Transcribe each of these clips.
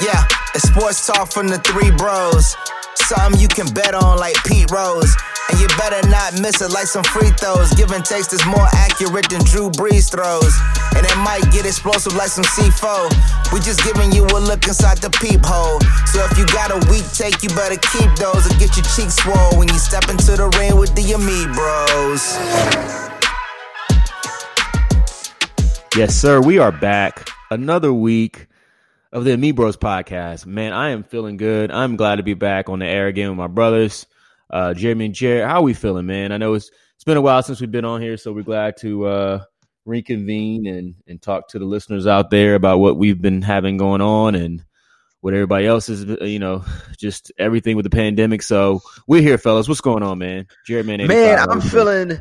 Yeah, it's sports talk from the three bros. Something you can bet on like Pete Rose. And you better not miss it like some free throws. Give and takes is more accurate than Drew Brees throws. And it might get explosive like some C4. We just giving you a look inside the peephole. So if you got a weak take, you better keep those or get your cheeks swole when you step into the ring with the Ami bros. Yes, sir. We are back. Another week of the Ami Bros podcast. Man, I am feeling good. I'm glad to be back on the air again with my brothers, uh, Jeremy and Jared. How are we feeling, man? I know it's it's been a while since we've been on here, so we're glad to uh, reconvene and and talk to the listeners out there about what we've been having going on and what everybody else is, you know, just everything with the pandemic. So we're here, fellas. What's going on, man? Jared, man, man, I'm feeling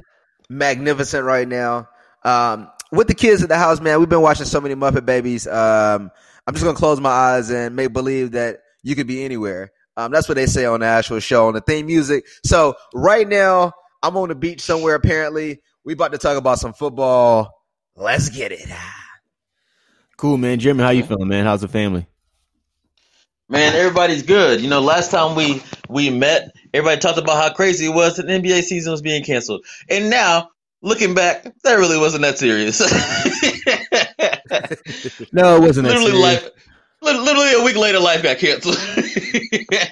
magnificent right now. Um, with the kids at the house, man, we've been watching so many Muppet Babies. Um, I'm just gonna close my eyes and make believe that you could be anywhere. Um, that's what they say on the actual show on the theme music. So right now, I'm on the beach somewhere. Apparently, we about to talk about some football. Let's get it. Cool, man. Jimmy, how you feeling, man? How's the family? Man, everybody's good. You know, last time we we met, everybody talked about how crazy it was that the NBA season was being canceled, and now looking back, that really wasn't that serious. no, it wasn't. literally, life. Literally a week later, life got canceled.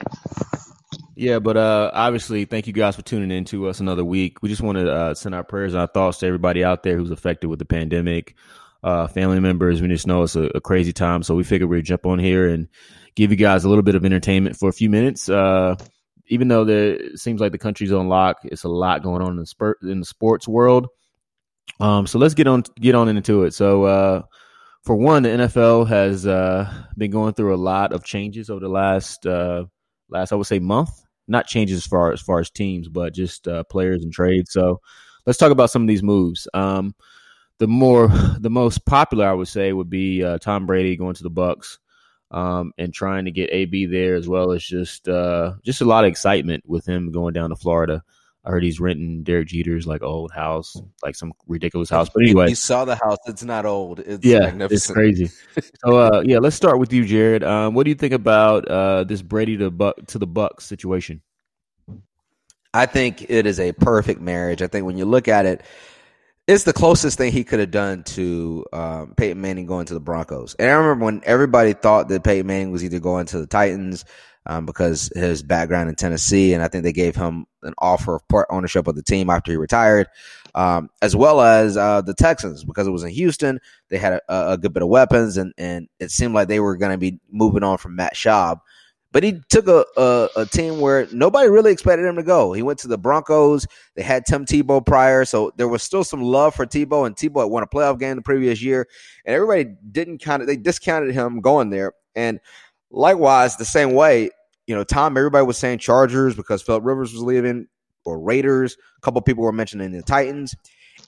yeah, but uh, obviously, thank you guys for tuning in to us another week. We just want to uh, send our prayers and our thoughts to everybody out there who's affected with the pandemic. Uh, family members, we just know it's a, a, crazy time, so we figured we'd jump on here and give you guys a little bit of entertainment for a few minutes. Uh, even though there, it seems like the country's on lock, it's a lot going on in the, in the sports world. Um, so let's get on get on into it. So uh, for one, the NFL has uh, been going through a lot of changes over the last uh, last I would say month. Not changes as far as far as teams, but just uh, players and trades. So let's talk about some of these moves. Um, the more the most popular I would say would be uh, Tom Brady going to the Bucs um, and trying to get AB there, as well as just uh, just a lot of excitement with him going down to Florida. I heard he's renting Derek Jeter's like old house, like some ridiculous house. But anyway, you saw the house. It's not old. It's yeah, it's crazy. so uh, yeah, let's start with you, Jared. Um, what do you think about uh, this Brady to Buck to the Bucs situation? I think it is a perfect marriage. I think when you look at it, it's the closest thing he could have done to um, Peyton Manning going to the Broncos. And I remember when everybody thought that Peyton Manning was either going to the Titans um, because his background in Tennessee, and I think they gave him an offer of part ownership of the team after he retired, um, as well as uh, the Texans because it was in Houston. They had a, a good bit of weapons, and and it seemed like they were going to be moving on from Matt Schaub. But he took a, a, a, team where nobody really expected him to go. He went to the Broncos. They had Tim Tebow prior, so there was still some love for Tebow, and Tebow had won a playoff game the previous year, and everybody didn't kind of they discounted him going there. And likewise, the same way, you know, Tom, everybody was saying Chargers because Philip Rivers was leaving, or Raiders. A couple people were mentioning the Titans.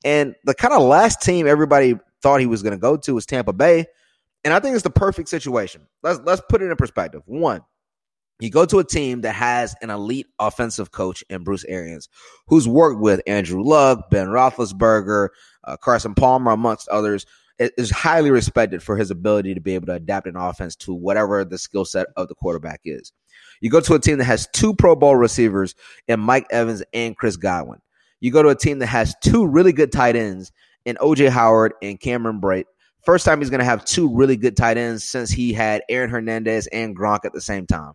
And the kind of last team everybody thought he was going to go to was Tampa Bay. And I think it's the perfect situation. Let's let's put it in perspective. One, you go to a team that has an elite offensive coach in Bruce Arians, who's worked with Andrew Luck, Ben Roethlisberger, uh, Carson Palmer, amongst others, is highly respected for his ability to be able to adapt an offense to whatever the skill set of the quarterback is. You go to a team that has two Pro Bowl receivers in Mike Evans and Chris Godwin. You go to a team that has two really good tight ends in OJ Howard and Cameron Brate. First time he's going to have two really good tight ends since he had Aaron Hernandez and Gronk at the same time.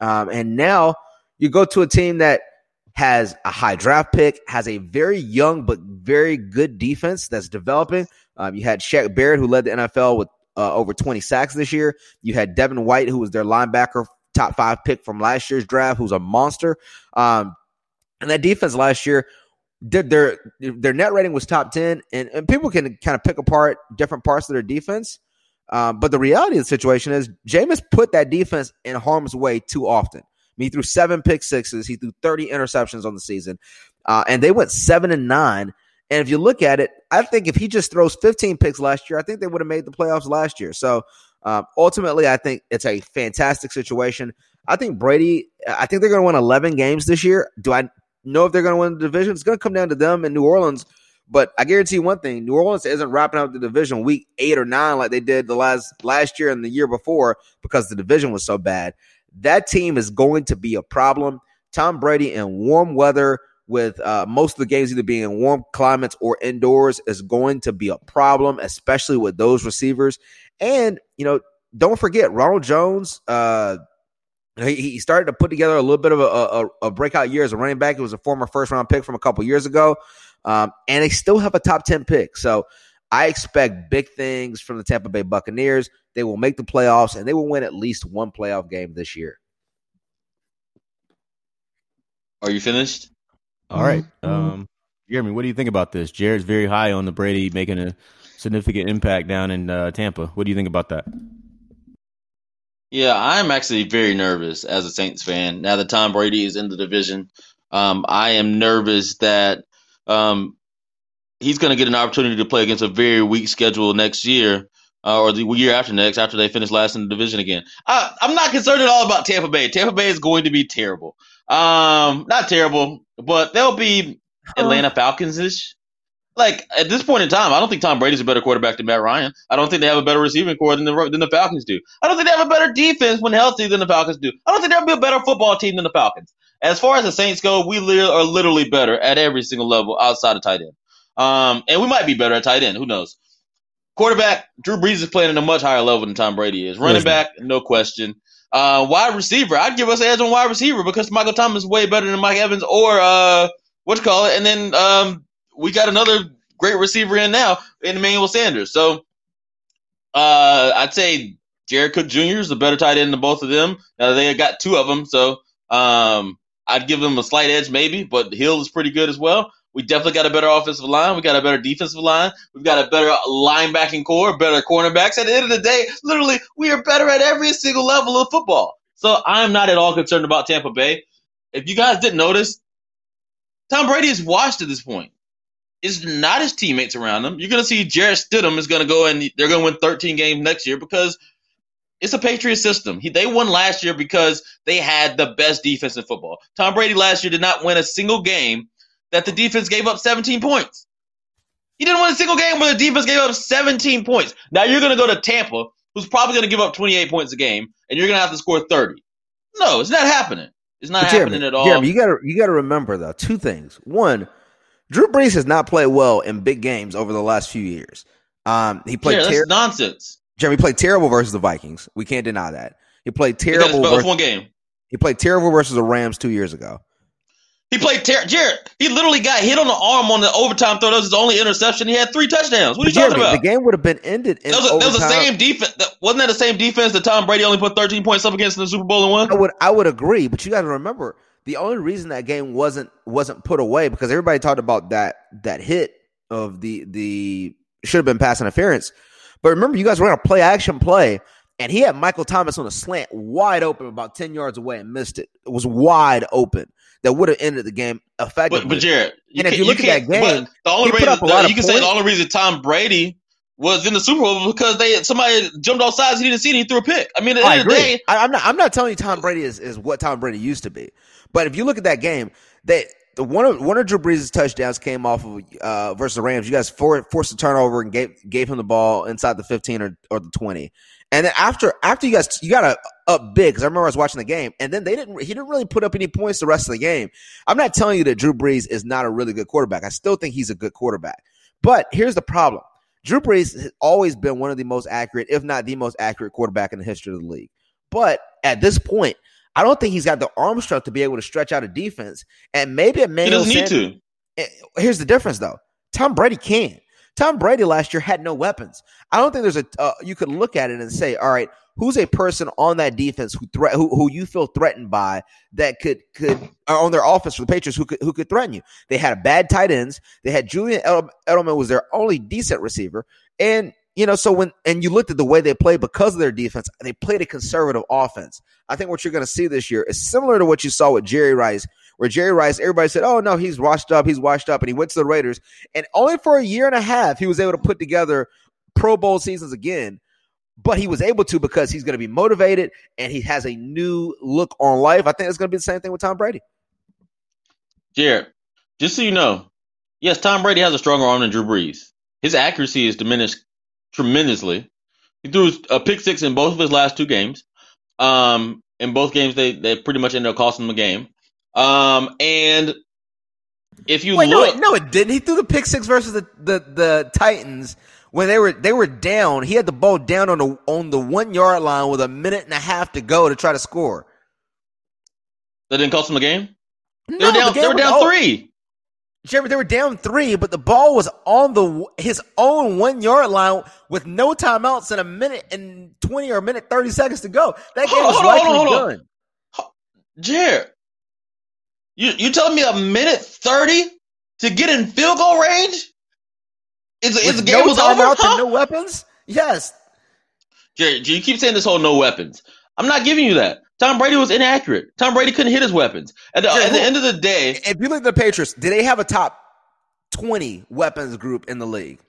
Um, and now you go to a team that has a high draft pick, has a very young but very good defense that's developing. Um, you had Shaq Barrett, who led the NFL with uh, over 20 sacks this year. You had Devin White, who was their linebacker top five pick from last year's draft, who's a monster. Um, and that defense last year did their their net rating was top 10 and, and people can kind of pick apart different parts of their defense um, but the reality of the situation is Jameis put that defense in harm's way too often. I mean, he threw seven pick sixes. He threw 30 interceptions on the season. Uh, and they went seven and nine. And if you look at it, I think if he just throws 15 picks last year, I think they would have made the playoffs last year. So um, ultimately, I think it's a fantastic situation. I think Brady, I think they're going to win 11 games this year. Do I know if they're going to win the division? It's going to come down to them in New Orleans. But I guarantee one thing: New Orleans isn't wrapping up the division week eight or nine like they did the last last year and the year before because the division was so bad. That team is going to be a problem. Tom Brady in warm weather with uh, most of the games either being in warm climates or indoors is going to be a problem, especially with those receivers. And you know, don't forget Ronald Jones. Uh, he, he started to put together a little bit of a, a, a, breakout year as a running back. He was a former first round pick from a couple years ago, um, and they still have a top ten pick. So I expect big things from the Tampa Bay Buccaneers. They will make the playoffs, and they will win at least one playoff game this year. Are you finished? All right. Mm-hmm. Um, Jeremy, what do you think about this? Jared's very high on the Brady making a significant impact down in uh, Tampa. What do you think about that? Yeah, I'm actually very nervous as a Saints fan. Now that Tom Brady is in the division, um, I am nervous that um, he's going to get an opportunity to play against a very weak schedule next year. Uh, or the year after next, after they finish last in the division again. I, I'm not concerned at all about Tampa Bay. Tampa Bay is going to be terrible. Um, not terrible, but they'll be Atlanta Falcons ish. Like at this point in time, I don't think Tom Brady's a better quarterback than Matt Ryan. I don't think they have a better receiving corps than the than the Falcons do. I don't think they have a better defense when healthy than the Falcons do. I don't think they'll be a better football team than the Falcons. As far as the Saints go, we are literally better at every single level outside of tight end. Um, and we might be better at tight end. Who knows? Quarterback, Drew Brees is playing at a much higher level than Tom Brady is. Running back, no question. Uh, wide receiver, I'd give us edge on wide receiver because Michael Thomas is way better than Mike Evans or uh, what you call it. And then um, we got another great receiver in now in Emmanuel Sanders. So uh, I'd say Jared Cook Jr. is the better tight end than both of them. Uh, they got two of them, so um, I'd give them a slight edge maybe, but Hill is pretty good as well. We definitely got a better offensive line. We got a better defensive line. We've got a better linebacking corps, better cornerbacks. At the end of the day, literally, we are better at every single level of football. So I'm not at all concerned about Tampa Bay. If you guys didn't notice, Tom Brady is washed at this point. It's not his teammates around him. You're going to see Jarrett Stidham is going to go and they're going to win 13 games next year because it's a Patriot system. He, they won last year because they had the best defense in football. Tom Brady last year did not win a single game that the defense gave up 17 points. He didn't win a single game where the defense gave up 17 points. Now you're going to go to Tampa, who's probably going to give up 28 points a game, and you're going to have to score 30. No, it's not happening. It's not Jeremy, happening at all. Jeremy, you got to you got to remember though two things. One, Drew Brees has not played well in big games over the last few years. Um, he played yeah, ter- nonsense. Jeremy played terrible versus the Vikings. We can't deny that. He played terrible. Versus, one game. He played terrible versus the Rams two years ago. He played ter- Jared. He literally got hit on the arm on the overtime throw. That was his only interception. He had three touchdowns. What are you Jeremy, talking about? The game would have been ended. In that was, a, that was the same defense. Wasn't that the same defense that Tom Brady only put 13 points up against in the Super Bowl and won? I would I would agree, but you got to remember the only reason that game wasn't wasn't put away because everybody talked about that that hit of the the should have been pass interference. But remember, you guys were going to play action play, and he had Michael Thomas on a slant wide open about 10 yards away and missed it. It was wide open that would have ended the game effectively. But, but Jared, and if you look at that game, the only reason the, you can say the only reason Tom Brady was in the Super Bowl because they somebody jumped off sides he didn't see and he threw a pick. I mean, at the I end agree. of the day, I, am not I'm not telling you Tom Brady is, is what Tom Brady used to be, but if you look at that game, they the one of one of Drew Brees' touchdowns came off of uh, versus the Rams. You guys for, forced a turnover and gave gave him the ball inside the 15 or, or the 20. And then after after you guys you got up big because I remember I was watching the game, and then they didn't he didn't really put up any points the rest of the game. I'm not telling you that Drew Brees is not a really good quarterback. I still think he's a good quarterback. But here's the problem: Drew Brees has always been one of the most accurate, if not the most accurate quarterback in the history of the league. But at this point, I don't think he's got the arm strength to be able to stretch out a defense. And maybe Emmanuel he doesn't need to. Here's the difference, though. Tom Brady can. Tom Brady last year had no weapons. I don't think there's a uh, you could look at it and say, all right, who's a person on that defense who threat who, who you feel threatened by that could could on their offense for the Patriots who could who could threaten you? They had a bad tight ends. They had Julian Edelman was their only decent receiver, and you know so when and you looked at the way they played because of their defense, they played a conservative offense. I think what you're going to see this year is similar to what you saw with Jerry Rice where Jerry Rice, everybody said, oh, no, he's washed up, he's washed up. And he went to the Raiders. And only for a year and a half, he was able to put together Pro Bowl seasons again. But he was able to because he's going to be motivated and he has a new look on life. I think it's going to be the same thing with Tom Brady. Jared, just so you know, Yes, Tom Brady has a stronger arm than Drew Brees. His accuracy is diminished tremendously. He threw a pick six in both of his last two games. Um, in both games, they, they pretty much ended up costing him the game. Um, and if you Wait, look, no, no, it didn't. He threw the pick six versus the, the, the Titans when they were they were down. He had the ball down on the on the one yard line with a minute and a half to go to try to score. that didn't cost him the game. They No, were down. the They were down oh, three. Jeremy, they were down three, but the ball was on the his own one yard line with no timeouts and a minute and twenty or a minute thirty seconds to go. That game Hold was on, likely hold on, hold on. done. Jared, you you telling me a minute thirty to get in field goal range? Is is the game no was over? Huh? no weapons. Yes, Jared, you keep saying this whole no weapons. I'm not giving you that. Tom Brady was inaccurate. Tom Brady couldn't hit his weapons. At the, Jared, at the end of the day, if you look at the Patriots, do they have a top twenty weapons group in the league?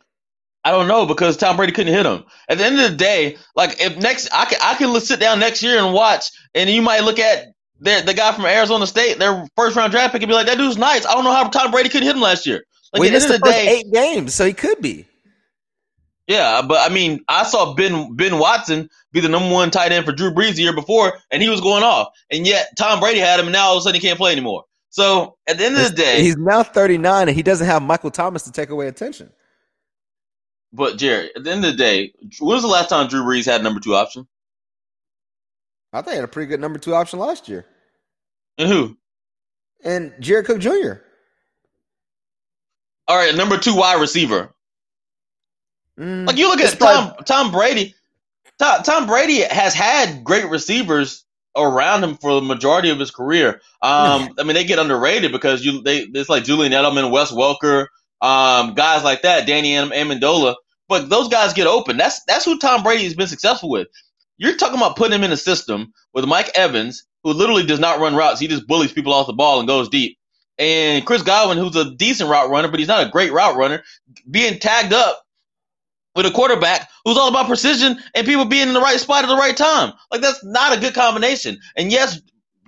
I don't know because Tom Brady couldn't hit him. At the end of the day, like if next I can I can sit down next year and watch, and you might look at the the guy from Arizona State, their first round draft pick, could be like, that dude's nice. I don't know how Tom Brady couldn't hit him last year. Like the missed the the first day, eight games, so he could be. Yeah, but I mean, I saw Ben Ben Watson be the number one tight end for Drew Brees the year before, and he was going off. And yet Tom Brady had him, and now all of a sudden he can't play anymore. So at the end of the day, He's now 39 and he doesn't have Michael Thomas to take away attention. but Jerry, at the end of the day, when was the last time Drew Brees had number two option? I think he had a pretty good number two option last year. And who? And Jared Cook Jr. All right, number two wide receiver. Mm, Like you look at Tom Tom Brady. Tom, Tom Brady has had great receivers around him for the majority of his career. Um, I mean, they get underrated because you they it's like Julian Edelman, Wes Welker, um, guys like that, Danny Am- Amendola. But those guys get open. That's that's who Tom Brady has been successful with. You're talking about putting him in a system with Mike Evans, who literally does not run routes. He just bullies people off the ball and goes deep. And Chris Godwin, who's a decent route runner, but he's not a great route runner, being tagged up with a quarterback who's all about precision and people being in the right spot at the right time. Like that's not a good combination. And yes,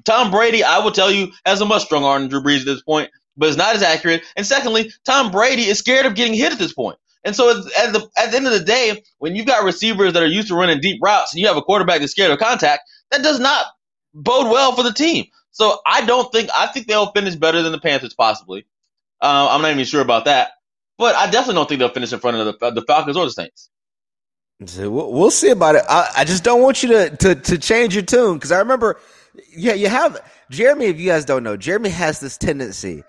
Tom Brady, I will tell you, has a much stronger arm than Drew Brees at this point, but it's not as accurate. And secondly, Tom Brady is scared of getting hit at this point. And so at the at the end of the day, when you've got receivers that are used to running deep routes and you have a quarterback that's scared of contact, that does not bode well for the team. So I don't think I think they'll finish better than the Panthers possibly. Uh, I'm not even sure about that, but I definitely don't think they'll finish in front of the, the Falcons or the Saints. We'll see about it. I, I just don't want you to to, to change your tune because I remember, yeah, you have Jeremy. If you guys don't know, Jeremy has this tendency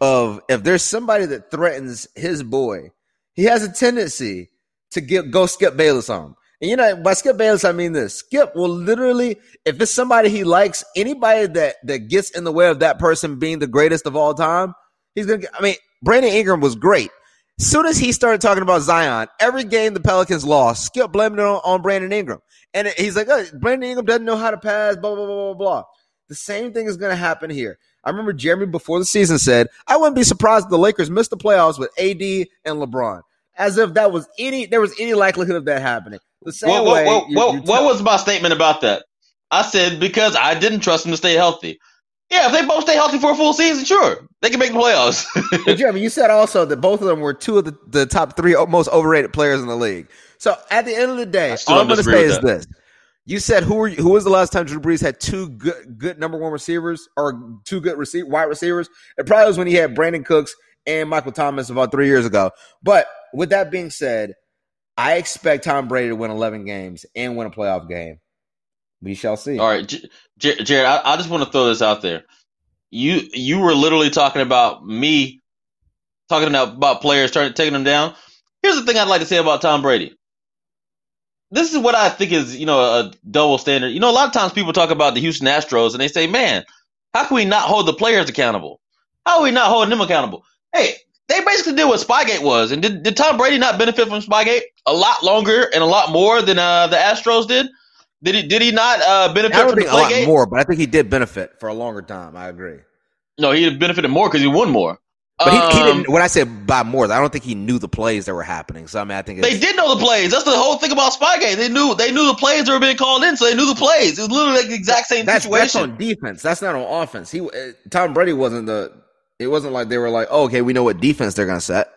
of if there's somebody that threatens his boy, he has a tendency to get go Skip Bayless on him. And you know, by Skip Bayless, I mean this: Skip will literally, if it's somebody he likes, anybody that that gets in the way of that person being the greatest of all time, he's gonna. Get, I mean, Brandon Ingram was great. Soon as he started talking about Zion, every game the Pelicans lost, Skip blamed it on, on Brandon Ingram. And he's like, oh, Brandon Ingram doesn't know how to pass, blah, blah, blah, blah, blah. The same thing is to happen here. I remember Jeremy before the season said, I wouldn't be surprised if the Lakers missed the playoffs with AD and LeBron. As if that was any, there was any likelihood of that happening. The same way. what, you- you what was my statement about that? I said because I didn't trust them to stay healthy. Yeah, if they both stay healthy for a full season, sure, they can make the playoffs. But Jeremy, you said also that both of them were two of the, the top three most overrated players in the league. So at the end of the day, all I'm going to say is with this: you said who were you, who was the last time Drew Brees had two good good number one receivers or two good receive, wide receivers? It probably was when he had Brandin Cooks and Michael Thomas about three years ago. But with that being said, I expect Tom Brady to win 11 games and win a playoff game. We shall see. All right, J- J- Jared, I, I just want to throw this out there. You you were literally talking about me talking about, players trying taking them down. Here's the thing I'd like to say about Tom Brady. This is what I think is, you know, a double standard. You know, a lot of times people talk about the Houston Astros and they say, "Man, how can we not hold the players accountable? How are we not holding them accountable?" Hey, they basically did what Spygate was, and did, did Tom Brady not benefit from Spygate a lot longer and a lot more than uh, the Astros did? Did he did he not uh, benefit I don't from think a lot more, but I think he did benefit for a longer time. I agree. No, he benefited more because he won more. But he, he Um, didn't. When I said by more, I don't think he knew the plays that were happening. So I mean, I think They did know the plays. That's the whole thing about Spygate. They knew they knew the plays that were being called in, so they knew the plays. It was literally like the exact same that's, that's situation. on defense. That's not on offense. He uh, Tom Brady wasn't the It wasn't like they were like, oh, okay, we know what defense they're gonna set.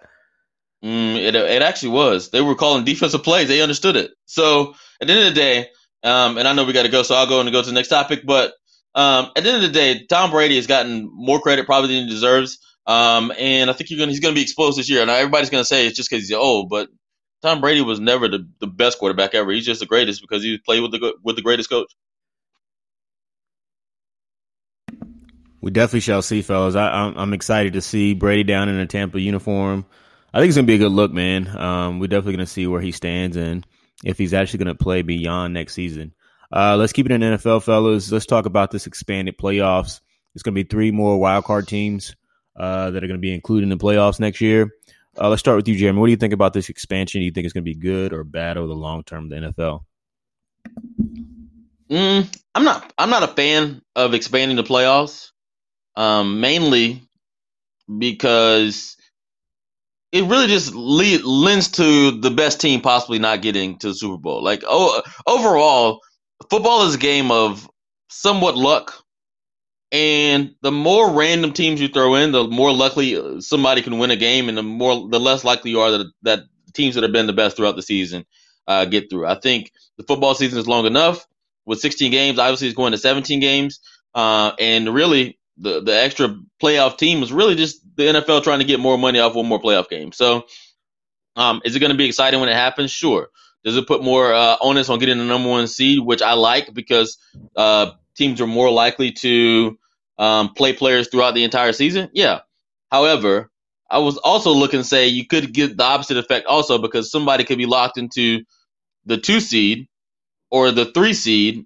Mm, it it actually was. They were calling defensive plays. They understood it. So at the end of the day, um, and I know we got to go, so I'll go and go to the next topic. But um, at the end of the day, Tom Brady has gotten more credit probably than he deserves. Um, and I think gonna, he's going to be exposed this year. And everybody's going to say it's just because he's old, but Tom Brady was never the, the best quarterback ever. He's just the greatest because he played with the with the greatest coach. We definitely shall see, fellas. I, I'm, I'm excited to see Brady down in a Tampa uniform. I think it's gonna be a good look, man. Um, we're definitely gonna see where he stands and if he's actually gonna play beyond next season. Uh, let's keep it in NFL, fellas. Let's talk about this expanded playoffs. It's gonna be three more wild card teams uh, that are gonna be included in the playoffs next year. Uh, let's start with you, Jeremy. What do you think about this expansion? Do you think it's gonna be good or bad over the long term of the NFL? Mm, I'm not. I'm not a fan of expanding the playoffs um, mainly because it really just le- lends to the best team possibly not getting to the Super Bowl. Like, oh, overall, football is a game of somewhat luck. And the more random teams you throw in, the more likely somebody can win a game, and the more the less likely you are that that teams that have been the best throughout the season uh, get through. I think the football season is long enough with 16 games. Obviously, it's going to 17 games, uh, and really the the extra playoff team was really just the NFL trying to get more money off one more playoff game. So, um, is it going to be exciting when it happens? Sure. Does it put more uh, onus on getting the number one seed, which I like because uh, teams are more likely to um, play players throughout the entire season? Yeah. However, I was also looking to say you could get the opposite effect also because somebody could be locked into the two seed or the three seed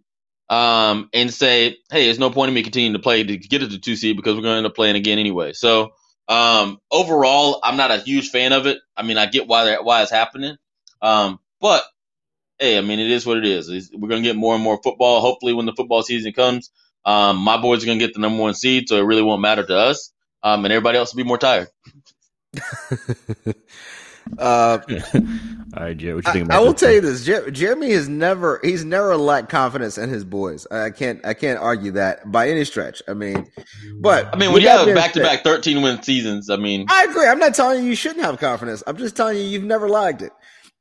um, and say, hey, there's no point in me continuing to play to get it to two seed because we're going to end up playing again anyway. So um, overall, I'm not a huge fan of it. I mean, I get why that why it's happening, um, but hey, I mean, it is what it is. It's, we're going to get more and more football. Hopefully, when the football season comes, um, my boys are going to get the number one seed, so it really won't matter to us, um, and everybody else will be more tired. Uh, All right, Jerry, what you think I, about I will this? tell you this: Jer- Jeremy has never he's never lacked confidence in his boys. I can't I can't argue that by any stretch. I mean, but I mean, when you have back to back 13 win seasons, I mean, I agree. I'm not telling you you shouldn't have confidence. I'm just telling you you've never lacked it.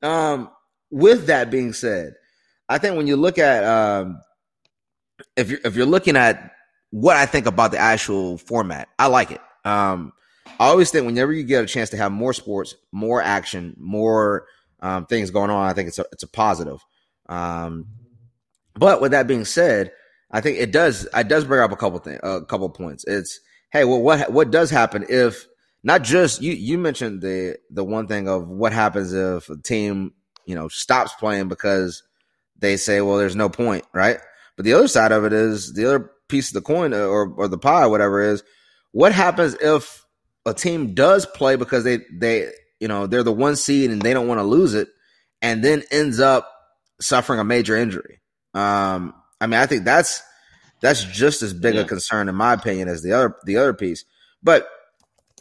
Um, with that being said, I think when you look at um, if you're if you're looking at what I think about the actual format, I like it. Um, I always think whenever you get a chance to have more sports, more action, more um, things going on, I think it's a it's a positive. Um, but with that being said, I think it does it does bring up a couple things, a couple points. It's hey, well, what what does happen if not just you? You mentioned the the one thing of what happens if a team you know stops playing because they say, well, there's no point, right? But the other side of it is the other piece of the coin or or the pie, whatever is, What happens if a team does play because they they you know they're the one seed and they don't want to lose it, and then ends up suffering a major injury? Um, I mean, I think that's that's just as big Yeah. a concern in my opinion as the other the other piece. But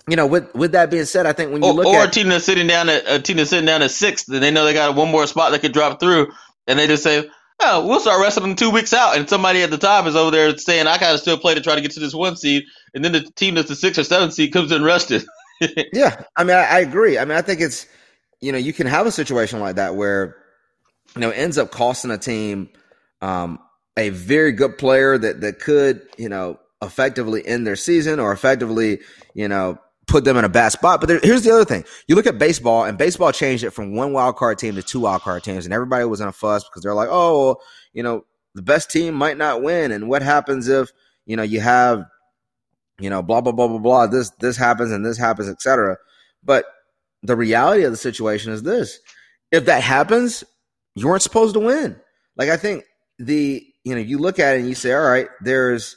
you know, with with that being said, I think when you or, look or at a team that's sitting down at a team that's sitting down at sixth, and they know they got one more spot that could drop through, and they just say, "Oh, we'll start wrestling two weeks out." And somebody at the top is over there saying, "I gotta still play to try to get to this one seed," and then the team that's the sixth or seventh seed comes in rested. Yeah, I mean, I, I agree. I mean, I think it's you know you can have a situation like that where you know it ends up costing a team um, a very good player that that could you know effectively end their season or effectively you know put them in a bad spot. But there, here's the other thing: you look at baseball, and baseball changed it from one wild card team to two wild card teams, and everybody was in a fuss because they're like, oh, well, you know, the best team might not win, and what happens if you know you have you know, blah blah blah blah blah. This this happens and this happens, etc. But the reality of the situation is this: if that happens, you weren't supposed to win. Like I think the you know you look at it and you say, all right, there's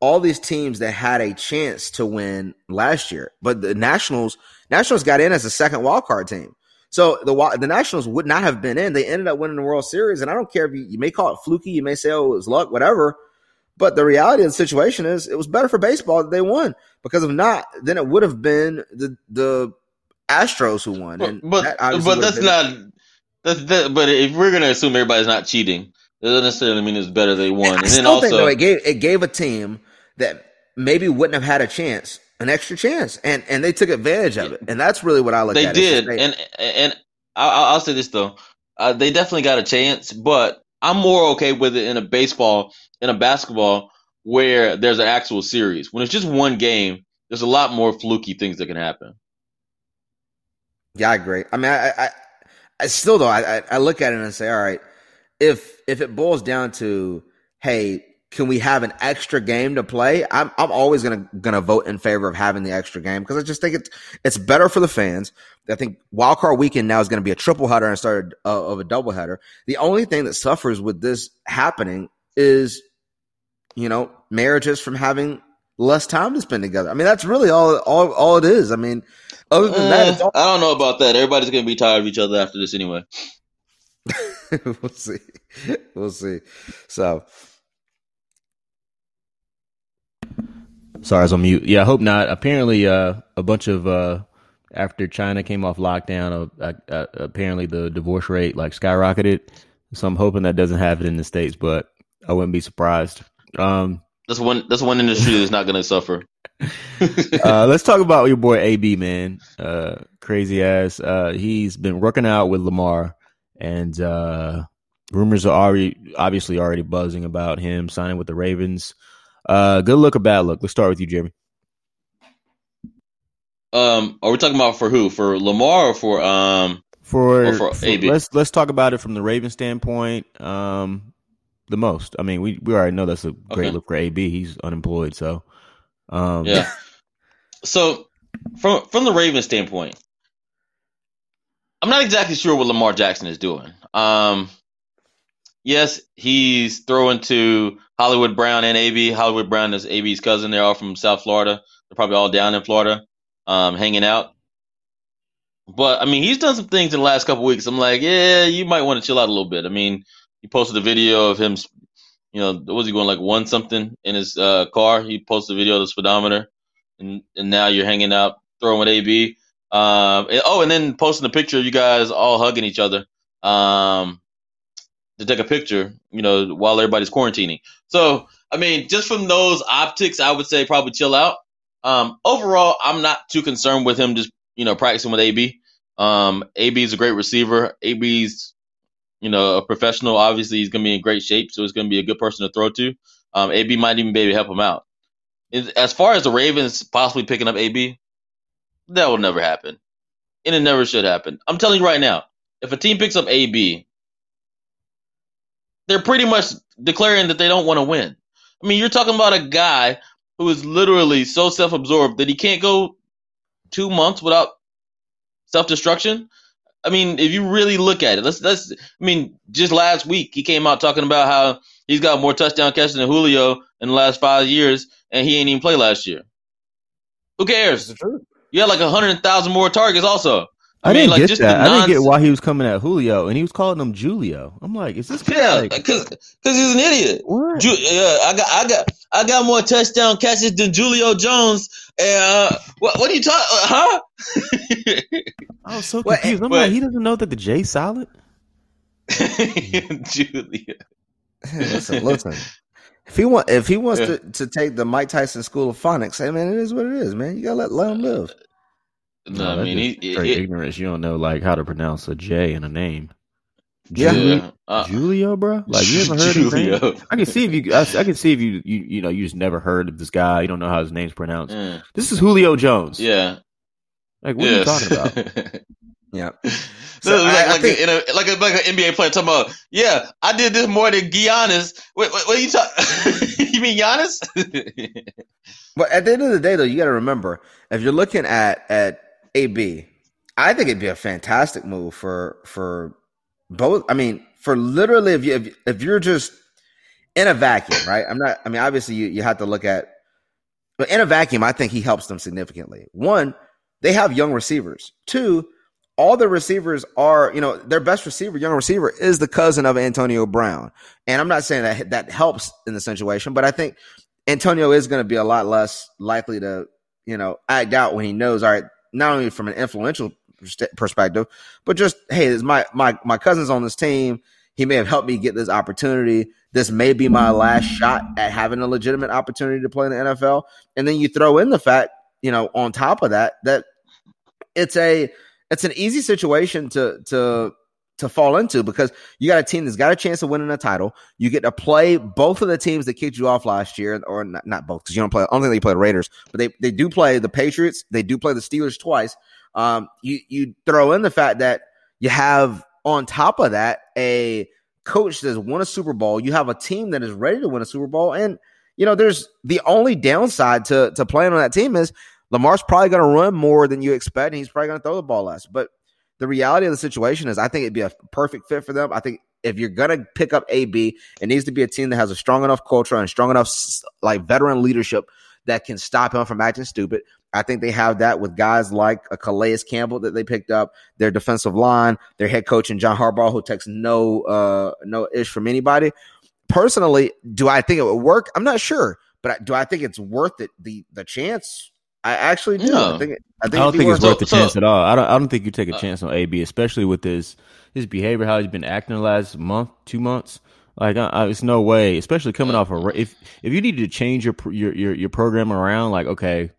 all these teams that had a chance to win last year, but the Nationals Nationals got in as a second wild card team. So the the Nationals would not have been in. They ended up winning the World Series, and I don't care if you, you may call it fluky, you may say oh it was luck, whatever. But the reality of the situation is, it was better for baseball that they won because if not, then it would have been the the Astros who won. but And but, that but that's not that's that. But if we're gonna assume everybody's not cheating, that doesn't necessarily mean it's better they won. I And then still also, think though it gave it gave a team that maybe wouldn't have had a chance an extra chance, and and they took advantage of it, and that's really what I look they at. did, and and I'll, I'll say this though, uh, they definitely got a chance, but I'm more okay with it in a baseball, in a basketball, where there's an actual series. When it's just one game, there's a lot more fluky things that can happen. Yeah, I agree. I mean, I, I, I still though, I, I look at it and I say, all right, if if it boils down to, hey, can we have an extra game to play? I'm I'm always gonna gonna vote in favor of having the extra game because I just think it's it's better for the fans. I think wildcard weekend now is going to be a triple header instead of, of a double header. The only thing that suffers with this happening is, you know, marriages from having less time to spend together. I mean, that's really all all all it is. I mean, other than Eh, that, all, I don't know about that. Everybody's gonna be tired of each other after this anyway. we'll see. We'll see. So Sorry, I was on mute. Yeah, I hope not. Apparently, uh, a bunch of uh, after China came off lockdown, uh, uh, apparently the divorce rate like skyrocketed. So I'm hoping that doesn't happen in the states, but I wouldn't be surprised. Um, That's one. That's one industry that's not gonna suffer. uh, let's talk about your boy AB, man. Uh, crazy ass. Uh, he's been working out with Lamar, and uh, rumors are already obviously already buzzing about him signing with the Ravens. Uh, good look or bad look? Let's start with you, Jeremy. Um, are we talking about for who? For Lamar or for um? For, Or for for- AB. let's let's talk about it from the Ravens standpoint. Um, the most. I mean, we we already know that's a great Okay. look for AB. He's unemployed, so um, Yeah. so from from the Ravens standpoint, I'm not exactly sure what Lamar Jackson is doing. Um, yes, he's throwing to Hollywood Brown and AB. Hollywood Brown is AB's cousin. They're all from South Florida. They're probably all down in Florida, um, hanging out. But I mean, he's done some things in the last couple weeks. I'm like, yeah, you might want to chill out a little bit. I mean, he posted a video of him, you know, what was he going like one something in his uh, car? He posted a video of the speedometer, and and now you're hanging out throwing with AB. Um, and- oh, and then posting a picture of you guys all hugging each other. Um, to take a picture, you know, while everybody's quarantining. So, I mean, just from those optics, I would say probably chill out. Um, overall, I'm not too concerned with him just, you know, practicing with AB. Um, AB is a great receiver. AB's, you know, a professional. Obviously, he's going to be in great shape, so he's going to be a good person to throw to. Um, AB might even be able to help him out. As far as the Ravens possibly picking up AB, that will never happen. And it never should happen. I'm telling you right now, if a team picks up AB, they're pretty much declaring that they don't want to win. I mean, you're talking about a guy who is literally so self absorbed that he can't go two months without self destruction. I mean, if you really look at it, let's let's. I mean, just last week he came out talking about how he's got more touchdown catches than Julio in the last five years, and he ain't even play last year. Who cares? You had like a hundred thousand more targets, also. I, mean, didn't like, get that. I didn't get why he was coming at Julio, and he was calling him Julio. I'm like, is this Yeah, like, because he's an idiot. what? Ju- yeah, I got, I got, I got more touchdown catches than Julio Jones. And uh, what, what are you talking? Uh, huh? I was so What- confused. I'm like, he doesn't know that the J silent. Julia. listen, listen. If he want, if he wants Yeah. to, to take the Mike Tyson School of Phonics, hey man, it is what it is, man. You gotta let let him live. No, I that's mean, just he, straight he- ignorance. You don't know like how to pronounce a J in a name. Yeah. Juli- yeah, uh, Julio, bro. Like you ever heard his name? Julio. I can see if you. I, I can see if you, you. You know, you just never heard of this guy. You don't know how his name's pronounced. Yeah, This is Julio Jones. yeah. Like what are you talking about? about? Yeah. So, So, like, I- I like, think- a, in a, like, a, like an NBA player talking about, yeah, I did this more than Giannis. Wait, wait, what are you talking? you mean Giannis? But at the end of the day, though, you got to remember if you're looking at at AB, I think it'd be a fantastic move for for both. I mean, for literally, if you if, if you're just in a vacuum, right? I'm not. I mean, obviously, you you have to look at, but in a vacuum, I think he helps them significantly. One, they have young receivers. Two, all the receivers are, you know, their best receiver, young receiver, is the cousin of Antonio Brown. And I'm not saying that that helps in the situation, but I think Antonio is going to be a lot less likely to, you know, act out when he knows, all right, not only from an influential perspective, but just, hey, my my my cousin's on this team. He may have helped me get this opportunity. This may be my last shot at having a legitimate opportunity to play in the NFL. And then you throw in the fact you know, on top of that, that it's a it's an easy situation to to to fall into because you got a team that's got a chance of winning a title. You get to play both of the teams that kicked you off last year, or not, not both because you don't play. I don't think they play the Raiders, but they they do play the Patriots. They do play the Steelers twice. Um, you you throw in the fact that you have on top of that a coach that's won a Super Bowl. You have a team that is ready to win a Super Bowl, and you know there's the only downside to to playing on that team is Lamar's probably going to run more than you expect, and he's probably going to throw the ball less. But the reality of the situation is, I think it'd be a perfect fit for them. I think if you're to pick up AB, it needs to be a team that has a strong enough culture and strong enough like veteran leadership that can stop him from acting stupid. I think they have that with guys like a Calais Campbell that they picked up, their defensive line, their head coach and John Harbaugh, who takes no uh no ish from anybody. Personally, do I think it would work? I'm not sure, but do I think it's worth it the the chance? I actually do. No. I think I, think I don't think it's worth the chance at all. I don't. I don't think you take a Uh, chance on AB, especially with his his behavior, how he's been acting the last month, two months. Like, I, I, it's no way. Especially coming off a if if you need to change your your your, your program around, like, okay,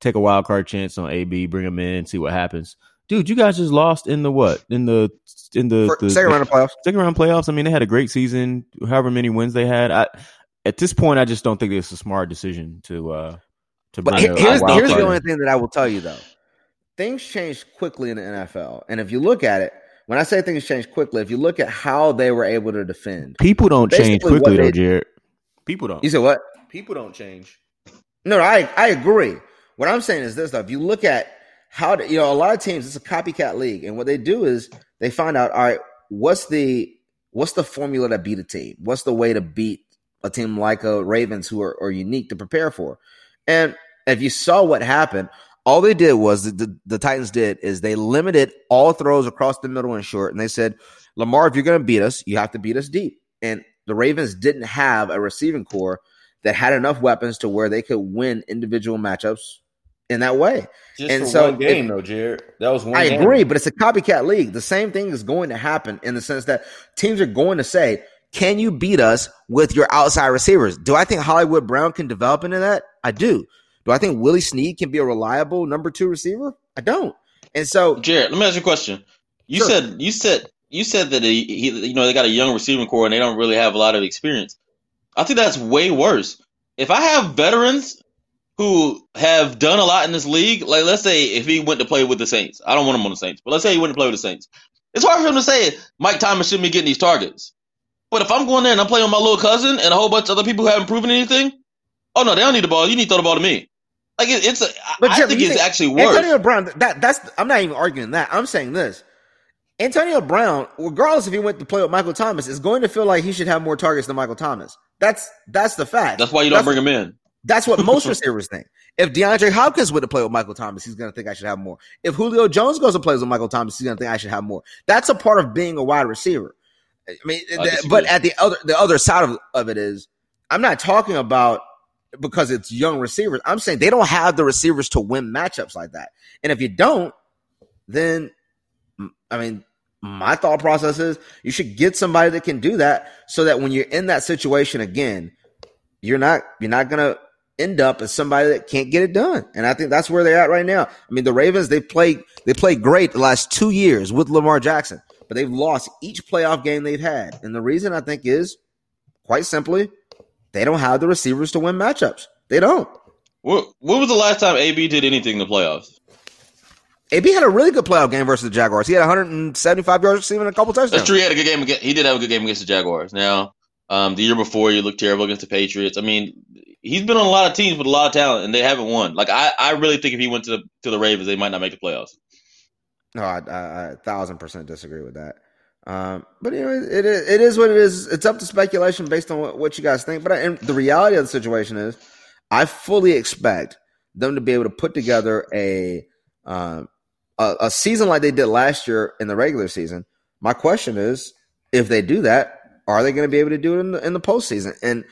take a wild card chance on AB, bring him in, see what happens. Dude, you guys just lost in the what? In the in the, For- the second round of playoffs. second round playoffs. I mean, they had a great season. However many wins they had, I at this point, I just don't think it's a smart decision to uh to But bring here's, a wild here's the only thing that I will tell you though. Things change quickly in the NFL. And if you look at it, when I say things change quickly, if you look at how they were able to defend. People don't change quickly though, they- Jared. People don't. You said what? People don't change. No, I I agree. What I'm saying is this though. If you look at how to, you know, a lot of teams, it's a copycat league, and what they do is they find out, all right, what's the what's the formula to beat a team? What's the way to beat a team like a Ravens who are, are unique to prepare for? And if you saw what happened, all they did was the, the, Titans did is they limited all throws across the middle and short, and they said, Lamar, if you're going to beat us, you have to beat us deep. And the Ravens didn't have a receiving corps that had enough weapons to where they could win individual matchups in that way. Just And so one game, if- though, Jared. That was one. I game. agree, but it's a copycat league. The same thing is going to happen in the sense that teams are going to say, "Can you beat us with your outside receivers?" Do I think Hollywood Brown can develop into that? I do. Do I think Willie Snead can be a reliable number two receiver? I don't. And so, Jared, let me ask you a question. You Sure. said you said you said that he, he, you know they got a young receiving corps and they don't really have a lot of experience. I think that's way worse. If I have veterans who have done a lot in this league, like let's say if he went to play with the Saints, I don't want him on the Saints, but let's say he went to play with the Saints. It's hard for him to say Mike Thomas shouldn't be getting these targets. But if I'm going there and I'm playing with my little cousin and a whole bunch of other people who haven't proven anything, oh no, they don't need the ball. You need to throw the ball to me. Like it, it's a, I- But I think it's think- actually worse. Antonio Brown, that that's I'm not even arguing that. I'm saying this. Antonio Brown, regardless if he went to play with Michael Thomas, is going to feel like he should have more targets than Michael Thomas. That's that's the fact. That's why you don't That's- bring him in. That's what most receivers think. If DeAndre Hopkins went to play with Michael Thomas, he's going to think I should have more. If Julio Jones goes and plays with Michael Thomas, he's going to think I should have more. That's a part of being a wide receiver. I mean, I but at the other the other side of, of it is, I'm not talking about because it's young receivers. I'm saying they don't have the receivers to win matchups like that. And if you don't, then I mean, my thought process is you should get somebody that can do that so that when you're in that situation again, you're not you're not gonna end up as somebody that can't get it done. And I think that's where they're at right now. I mean, the Ravens they played they played great the last two years with Lamar Jackson, but they've lost each playoff game they've had. And the reason I think is quite simply they don't have the receivers to win matchups. They don't. What, when was the last time AB did anything in the playoffs? AB had a really good playoff game versus the Jaguars. He had 175 yards receiving a couple touchdowns. That's true. He had a good game. Against, he did have a good game against the Jaguars. Now, um, the year before, he looked terrible against the Patriots. I mean, he's been on a lot of teams with a lot of talent, and they haven't won. Like I, I really think if he went to the to the Ravens, they might not make the playoffs. No, I, I, I a thousand percent disagree with that. Um, but know, it, it is what it is. It's up to speculation based on what, what you guys think. But I, and the reality of the situation is, I fully expect them to be able to put together a um, a, a season like they did last year in the regular season. My question is, if they do that, are they going to be able to do it in the, in the postseason? And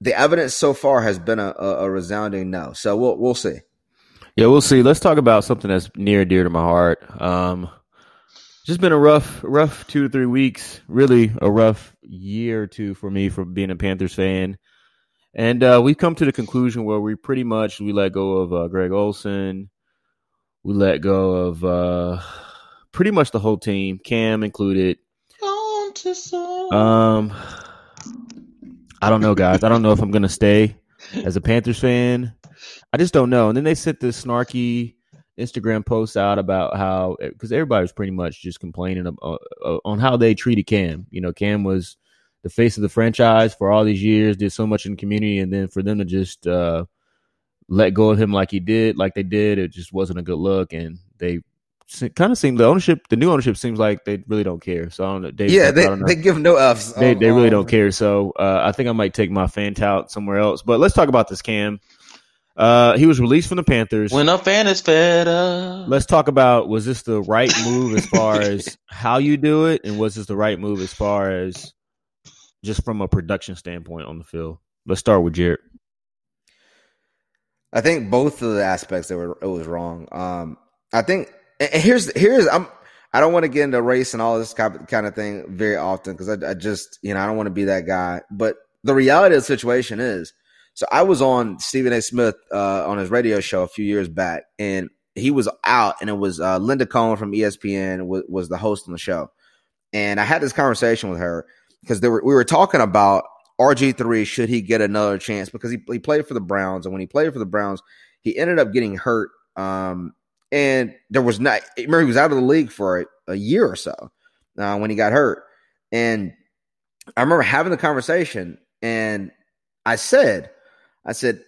the evidence so far has been a, a, a resounding no. So we'll we'll see. Yeah, we'll see. Let's talk about something that's near and dear to my heart. Um, just been a rough, rough two to three weeks. Really, a rough year or two for me for being a Panthers fan. And uh, we've come to the conclusion where we pretty much we let go of uh, Greg Olsen, we let go of uh, pretty much the whole team, Cam included. Um, I don't know, guys. I don't know if I'm gonna stay as a Panthers fan. I just don't know. And then they sent this snarky Instagram posts out about how because everybody was pretty much just complaining about, uh, on how they treated Cam. You know, Cam was the face of the franchise for all these years, did so much in the community, and then for them to just uh, let go of him like he did, like they did, it just wasn't a good look. And they kind of seem the ownership, the new ownership seems like they really don't care. So I don't know. Dave, yeah, they, know. they give no F's. They, they really don't care. So uh, I think I might take my fan tout somewhere else. But let's talk about this Cam. Uh, he was released from the Panthers. When a fan is fed up. Let's talk about was this the right move as far as how you do it, and was this the right move as far as just from a production standpoint on the field? Let's start with Jared. I think both of the aspects that were it was wrong. Um, I think and here's here's I'm I don't want to get into race and all this kind of, kind of thing very often because I, I just you know I don't want to be that guy. But the reality of the situation is so I was on Stephen A. Smith uh, on his radio show a few years back, and he was out, and it was uh, Linda Cohn from ESPN w- was the host on the show, and I had this conversation with her because we were talking about RG three should he get another chance because he he played for the Browns, and when he played for the Browns, he ended up getting hurt, um, and there was not. Remember, he was out of the league for a, a year or so uh, when he got hurt, and I remember having the conversation, and I said I said,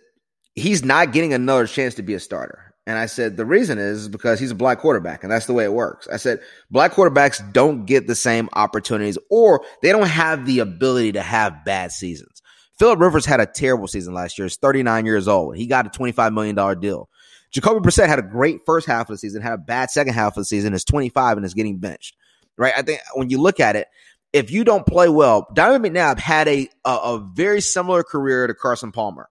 he's not getting another chance to be a starter. And I said, the reason is because he's a black quarterback and that's the way it works. I said, black quarterbacks don't get the same opportunities or they don't have the ability to have bad seasons. Philip Rivers had a terrible season last year. He's 39 years old. He got a $25 million deal. Jacoby Brissett had a great first half of the season, had a bad second half of the season, is 25 and is getting benched. Right? I think when you look at it, if you don't play well, Donovan McNabb had a, a, a very similar career to Carson Palmer.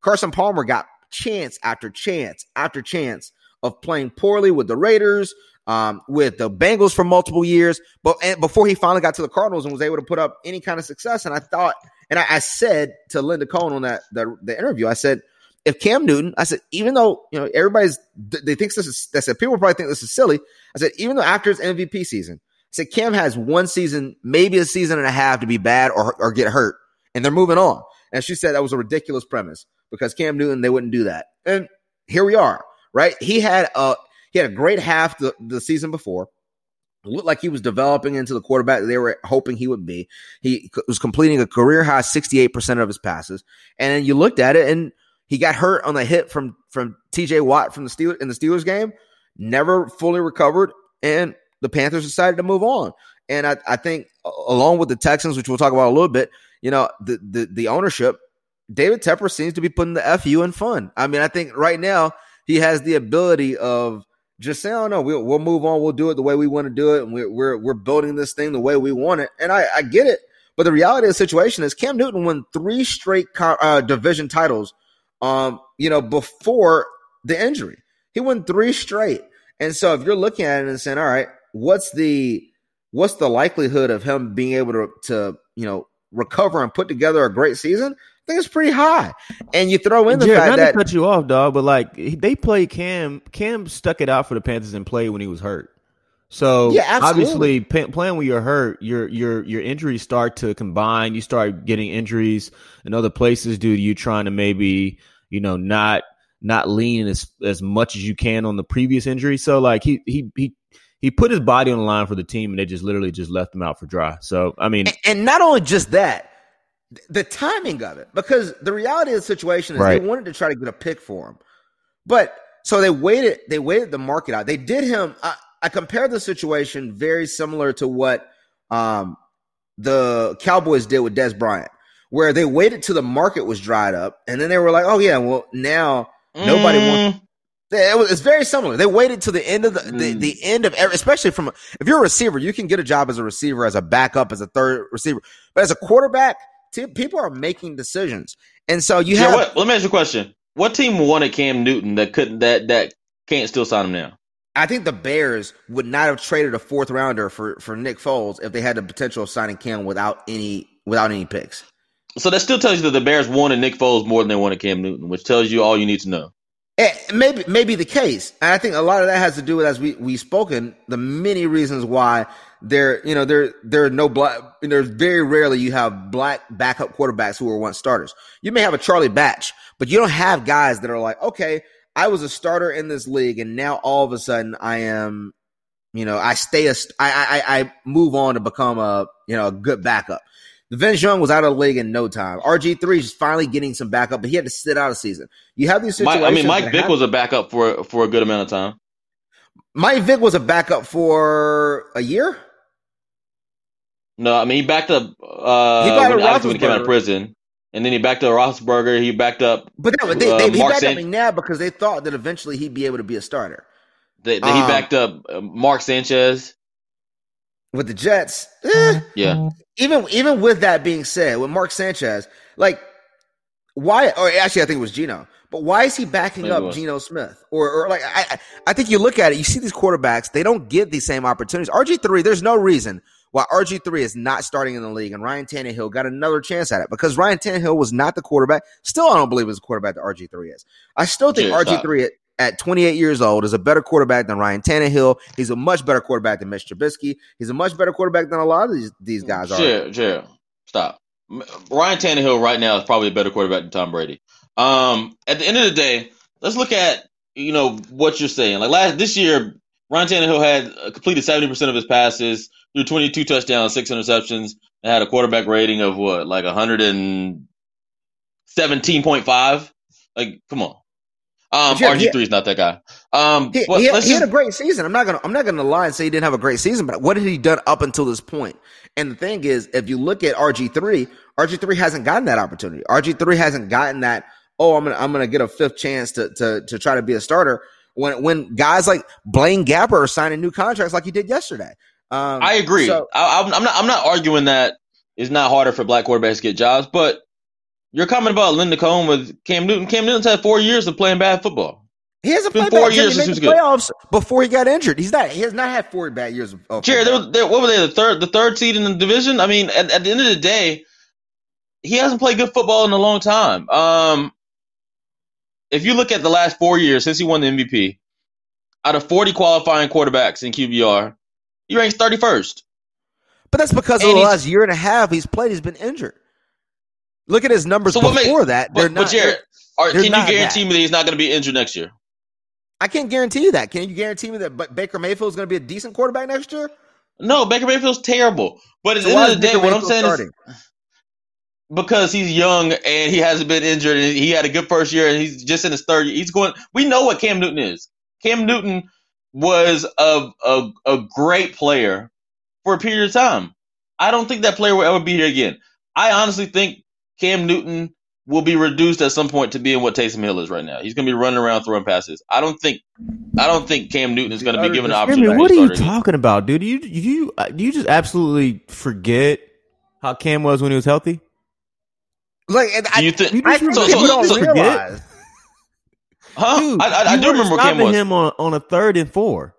Carson Palmer got chance after chance after chance of playing poorly with the Raiders, um, with the Bengals for multiple years, but before he finally got to the Cardinals and was able to put up any kind of success. And I thought, and I, I said to Linda Cohn on that the, the interview, I said, if Cam Newton, I said, even though you know everybody's they think this is, said people probably think this is silly. I said, even though after his MVP season, I said Cam has one season, maybe a season and a half to be bad or or get hurt, and they're moving on. And she said that was a ridiculous premise because Cam Newton, they wouldn't do that. And here we are, right? He had a he had a great half the, the season before. It looked like he was developing into the quarterback they were hoping he would be. He was completing a career high 68% of his passes. And you looked at it and he got hurt on the hit from from TJ Watt from the Steelers in the Steelers game, never fully recovered, and the Panthers decided to move on. And I, I think along with the Texans, which we'll talk about a little bit, you know, the the, the ownership David Tepper seems to be putting the FU in fun. I mean, I think right now he has the ability of just saying, "Oh no, we'll, we'll move on. We'll do it the way we want to do it, and we're we're, we're building this thing the way we want it." And I, I get it, but the reality of the situation is Cam Newton won three straight uh, division titles. Um, you know, before the injury, he won three straight. And so, if you're looking at it and saying, "All right, what's the what's the likelihood of him being able to to you know recover and put together a great season?" Think it's pretty high. And you throw in the Jared, fact that cut you off, dog, but like they played Cam. Cam stuck it out for the Panthers and played when he was hurt. So yeah, obviously, playing when you're hurt, your your your injuries start to combine. You start getting injuries in other places due to you trying to maybe you know not not lean as as much as you can on the previous injury. So like he he he he put his body on the line for the team, and they just literally just left him out for dry. So I mean, and, and not only just that, the timing of it because the reality of the situation is right. they wanted to try to get a pick for him, but so they waited. They waited the market out. They did him. I, I compared the situation very similar to what um, the Cowboys did with Dez Bryant, where they waited till the market was dried up, and then they were like, "Oh yeah, well now nobody mm. wants." It was, it's very similar. They waited till the end of the, mm. the, the, end of every, especially from if you're a receiver, you can get a job as a receiver, as a backup, as a third receiver, but as a quarterback, t- people are making decisions, and so you have. What, let me ask you a question: What team wanted Cam Newton that couldn't that that can't still sign him now? I think the Bears would not have traded a fourth rounder for for Nick Foles if they had the potential of signing Cam without any without any picks. So that still tells you that the Bears wanted Nick Foles more than they wanted Cam Newton, which tells you all you need to know. Eh, maybe maybe the case. And I think a lot of that has to do with as we we spoken the many reasons why there you know there there are no black there's very rarely you have black backup quarterbacks who were once starters. You may have a Charlie Batch, but you don't have guys that are like okay, I was a starter in this league and now all of a sudden I am you know I stay a I I I move on to become a you know a good backup. The Vince Young was out of the league in no time. RG three is finally getting some backup, but he had to sit out a season. You have these situations. Mike, I mean, Mike Vick was a backup for for a good amount of time. Mike Vick was a backup for a year. No, I mean he backed up. Uh, he backed when, up when he came out of prison, and then he backed up Roethlisberger. He backed up. But they, they, uh, he backed San- up McNabb because they thought that eventually he'd be able to be a starter. They, um, he backed up uh, Mark Sanchez with the Jets. Eh, yeah. Even even with that being said, with Mark Sanchez, like why? Or actually, I think it was Geno. But why is he backing up Geno Smith? Or, or like I, I think you look at it, you see these quarterbacks, they don't get these same opportunities. RG three, there's no reason why RG three is not starting in the league, and Ryan Tannehill got another chance at it because Ryan Tannehill was not the quarterback. Still, I don't believe was the quarterback that RG three is. I still think RG three at 28 years old is a better quarterback than Ryan Tannehill. He's a much better quarterback than Mitch Trubisky. He's a much better quarterback than a lot of these, these guys are. Sure, stop. Ryan Tannehill right now is probably a better quarterback than Tom Brady. Um, at the end of the day, let's look at you know what you're saying. Like last this year, Ryan Tannehill had completed 70 percent of his passes, threw 22 touchdowns, six interceptions, and had a quarterback rating of what like 117.5. Like, come on. Um, RG three is not that guy. Um, he, well, he, had, he had, a great season. I'm not gonna I'm not gonna lie and say he didn't have a great season, but what had he done up until this point? And the thing is, if you look at RG three, RG three hasn't gotten that opportunity. RG three hasn't gotten that. Oh, I'm gonna I'm gonna get a fifth chance to to to try to be a starter. When when guys like Blaine Gabbert are signing new contracts like he did yesterday. Um, I agree. So, I, I'm not I'm not arguing that it's not harder for black quarterbacks to get jobs, but you're coming about Linda Cohn with Cam Newton. Cam Newton's had four years of playing bad football. He hasn't played four years since he was playoffs good. before he got injured. He's not. He has not had four bad years of. Jerry, they they, what were they? The third, the third seed in the division. I mean, at, at, the end of the day, he hasn't played good football in a long time. Um, if you look at the last four years since he won the MVP, out of 40 qualifying quarterbacks in QBR, he ranks 31st. But that's because and of the last year and a half he's played. He's been injured. Look at his numbers so before that. They're but, not. But Jared, are, can you guarantee that. me that he's not going to be injured next year? I can't guarantee you that. Can you guarantee me that Baker Mayfield is going to be a decent quarterback next year? No, Baker Mayfield's terrible. But at so the end of the day, what I'm saying starting? is because he's young and he hasn't been injured and he had a good first year and he's just in his third year. He's going. We know what Cam Newton is. Cam Newton was a a, a great player for a period of time. I don't think that player will ever be here again. I honestly think Cam Newton will be reduced at some point to being what Taysom Hill is right now. He's going to be running around throwing passes. I don't think, I don't think Cam Newton is going to be given an opportunity. What are you talking about, dude? You you you just absolutely forget how Cam was when he was healthy. Like, I, you think? I, so, so, don't so, realize. Huh? Dude, I, I, I do remember Cam was him on on a third and four.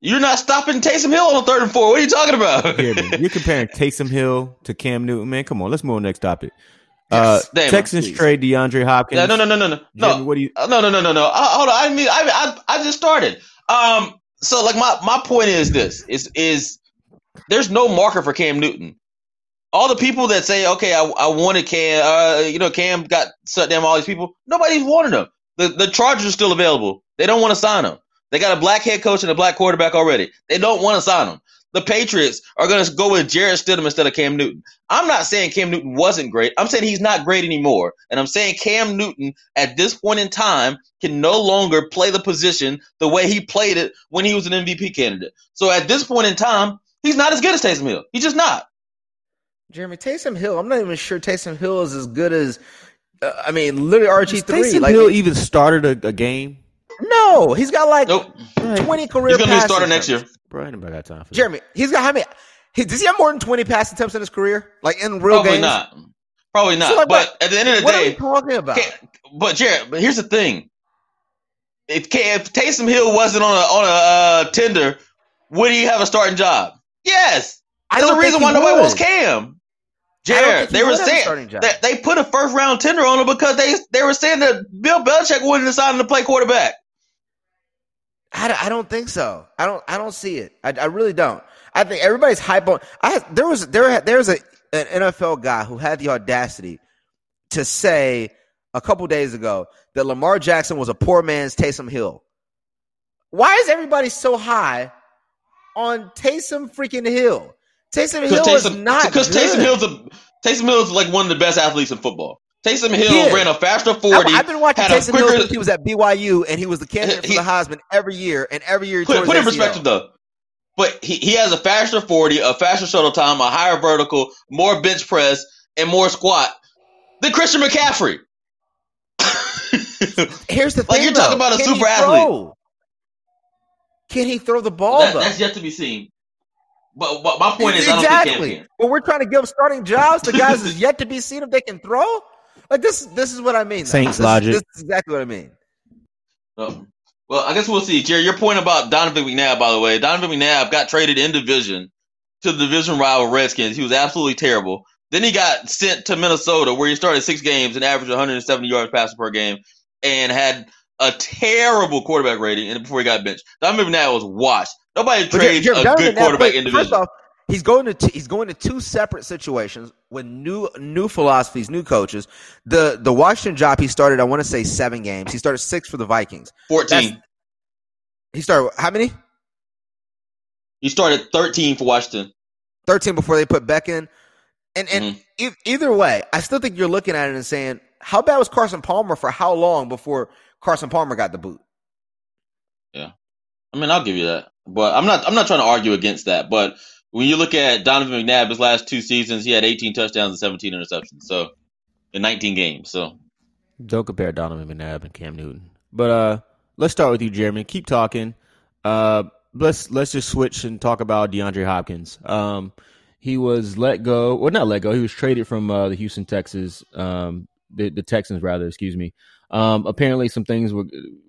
You're not stopping Taysom Hill on a third and four. What are you talking about? yeah, you're comparing Taysom Hill to Cam Newton, man. Come on, let's move on next topic. Uh, yes, Texans please. trade DeAndre Hopkins. Yeah, no, no, no, no, no, no. What do you? Uh, no, no, no, no, no. Uh, hold on. I mean, I, I, I just started. Um, so like my my point is this: is is there's no marker for Cam Newton. All the people that say, okay, I, I wanted Cam, uh, you know, Cam got shut down. All these people, nobody's wanted him. The the Chargers are still available. They don't want to sign him. They got a black head coach and a black quarterback already. They don't want to sign him. The Patriots are going to go with Jarrett Stidham instead of Cam Newton. I'm not saying Cam Newton wasn't great. I'm saying he's not great anymore. And I'm saying Cam Newton at this point in time can no longer play the position the way he played it when he was an MVP candidate. So at this point in time, he's not as good as Taysom Hill. He's just not. Jeremy Taysom Hill. I'm not even sure Taysom Hill is as good as. Uh, I mean, literally RG three. Taysom like, Hill even started a, a game. No, he's got like nope. 20 career He's going to be a starter next year. Bro, anybody got time for Jeremy, he's got how many? He, does he have more than 20 pass attempts in his career? Like in real Probably games? not. Probably not. So like, but what, at the end of the what day. What are you talking about? But, Jared, but here's the thing. If, if Taysom Hill wasn't on a, on a uh, tender, would he have a starting job? Yes. There's a reason why nobody wants Cam. They were saying that they put a first round tender on him because they they were saying that Bill Belichick wouldn't decide to play quarterback. I, I don't think so. I don't. I don't see it. I, I really don't. I think everybody's hype on. I there was there there was a an NFL guy who had the audacity to say a couple days ago that Lamar Jackson was a poor man's Taysom Hill. Why is everybody so high on Taysom freaking Hill? Taysom Hill Taysom, is not because Taysom Hill's a Taysom Hill is like one of the best athletes in football. Taysom Hill ran a faster forty. I've been watching Taysom quicker, Hill since he was at BYU, and he was the candidate he, for the Heisman every year, and every year. Put, put in perspective though, but he, he has a faster forty, a faster shuttle time, a higher vertical, more bench press, and more squat than Christian McCaffrey. Here's the thing: like you're though. talking about a Can super athlete. Can he throw the ball? That, though? That's yet to be seen. But, but my point is, exactly. Well, we're trying to give starting jobs to guys is yet to be seen if they can throw. Like this, this is what I mean. Saints this, logic. This is exactly what I mean. Oh. Well, I guess we'll see. Jerry, your point about Donovan McNabb, by the way, Donovan McNabb got traded in division to the division rival Redskins. He was absolutely terrible. Then he got sent to Minnesota, where he started six games and averaged 170 yards passing per game, and had a terrible quarterback rating. And before he got benched, Donovan McNabb was washed. Nobody trades a good quarterback in. First off, he's going to t- he's going to two separate situations with new new philosophies, new coaches. The the Washington job he started, I want to say seven games. He started six for the Vikings. Fourteen. That's, he started how many? He started thirteen for Washington. Thirteen before they put Beck in. And and mm-hmm. e- either way, I still think you're looking at it and saying, how bad was Carson Palmer for how long before Carson Palmer got the boot? Yeah. I mean, I'll give you that. But I'm not I'm not trying to argue against that. But when you look at Donovan McNabb, his last two seasons, he had 18 touchdowns and 17 interceptions. So in 19 games. So don't compare Donovan McNabb and Cam Newton. But uh, let's start with you, Jeremy. Keep talking. Uh, let's let's just switch and talk about DeAndre Hopkins. Um, he was let go, well, not let go. He was traded from uh, the Houston Texans, um, the, the Texans rather, excuse me. Um, apparently, some things were,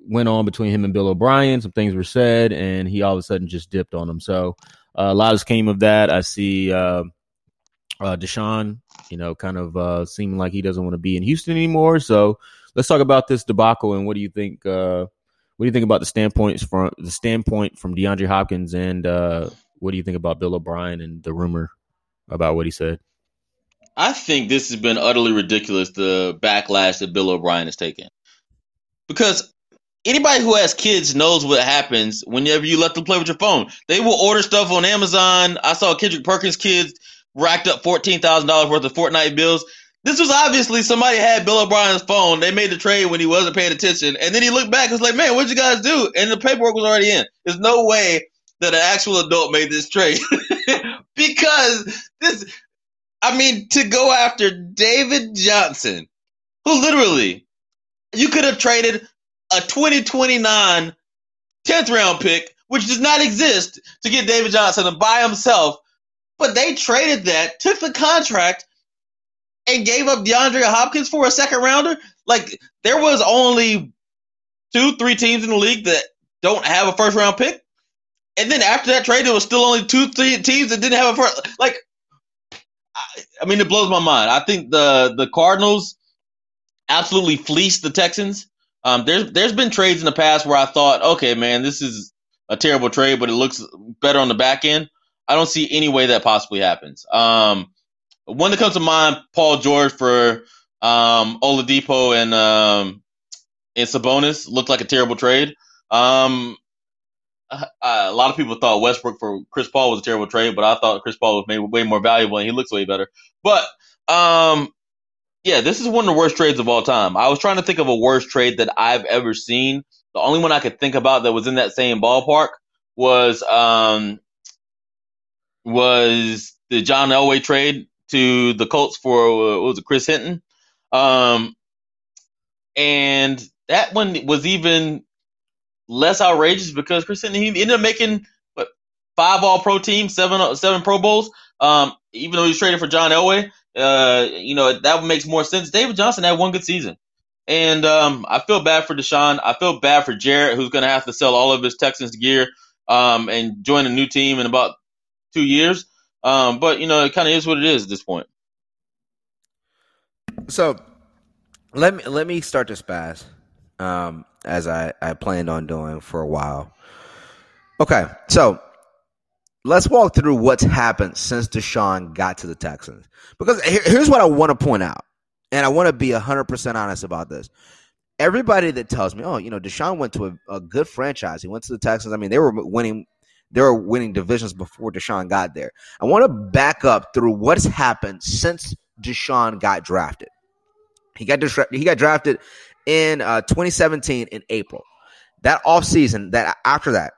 went on between him and Bill O'Brien. Some things were said, and he all of a sudden just dipped on him. So uh, a lot has came of that. I see uh, uh, Deshaun, you know, kind of uh, seeming like he doesn't want to be in Houston anymore. So let's talk about this debacle and what do you think? Uh, what do you think about the standpoints from the standpoint from DeAndre Hopkins, and uh, what do you think about Bill O'Brien and the rumor about what he said? I think this has been utterly ridiculous. The backlash that Bill O'Brien has taken, because anybody who has kids knows what happens whenever you let them play with your phone. They will order stuff on Amazon. I saw Kendrick Perkins' kids racked up fourteen thousand dollars worth of Fortnite bills. This was obviously somebody had Bill O'Brien's phone. They made the trade when he wasn't paying attention, and then he looked back and was like, "Man, what'd you guys do?" And the paperwork was already in. There's no way that an actual adult made this trade because this I mean, to go after David Johnson, who literally you could have traded a 2029 10th round pick, which does not exist, to get David Johnson by himself. But they traded that, took the contract, and gave up DeAndre Hopkins for a second rounder. Like there was only two, three teams in the league that don't have a first round pick. And then after that trade, there was still only two, three teams that didn't have a first. Like I, mean, it blows my mind. I think the the Cardinals absolutely fleeced the Texans. Um, there's there's been trades in the past where I thought, okay, man, this is a terrible trade, but it looks better on the back end. I don't see any way that possibly happens. Um, one that comes to mind, Paul George for um, Oladipo and um, and Sabonis looked like a terrible trade. Um, uh, a lot of people thought Westbrook for Chris Paul was a terrible trade, but I thought Chris Paul was made way more valuable and he looks way better. But um, yeah, this is one of the worst trades of all time. I was trying to think of a worse trade that I've ever seen. The only one I could think about that was in that same ballpark was um was the John Elway trade to the Colts for uh, was it Chris Hinton, um, and that one was even less outrageous because Chris Hinton he ended up making what five All Pro teams, seven seven Pro Bowls. Um, even though he's traded for John Elway, uh, you know that makes more sense. David Johnson had one good season, and um, I feel bad for Deshaun. I feel bad for Jarrett, who's going to have to sell all of his Texans gear um, and join a new team in about two years. Um, but you know, it kind of is what it is at this point. So let me let me start this fast, um, as I I planned on doing for a while. Okay, so let's walk through what's happened since Deshaun got to the Texans. Because here- here's what I want to point out, and I want to be hundred percent honest about this. Everybody that tells me, "Oh, you know, Deshaun went to a, a good franchise. He went to the Texans. I mean, they were winning." They were winning divisions before Deshaun got there. I want to back up through what's happened since Deshaun got drafted. He got distra- he got drafted in uh, 2017 in April. That offseason, that after that,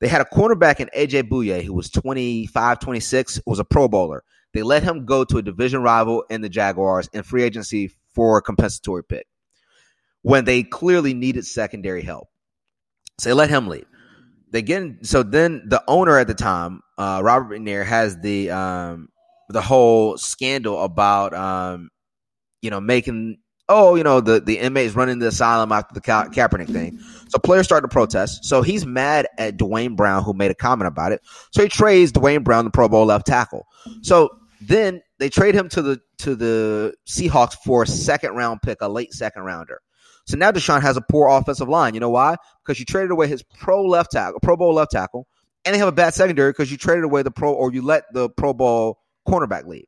they had a cornerback in AJ Bouye who was 25, 26, was a Pro Bowler. They let him go to a division rival in the Jaguars in free agency for a compensatory pick when they clearly needed secondary help. So they let him leave. They get so then the owner at the time, uh, Robert McNair, has the um, the whole scandal about um, you know making oh you know the the inmates running the asylum after the Ka- Kaepernick thing. So players start to protest. So he's mad at Duane Brown who made a comment about it. So he trades Duane Brown, the Pro Bowl left tackle. So then they trade him to the to the Seahawks for a second round pick, a late second rounder. So now Deshaun has a poor offensive line. You know why? Because you traded away his pro left tackle, Pro Bowl left tackle, and they have a bad secondary because you traded away the pro or you let the Pro Bowl cornerback leave.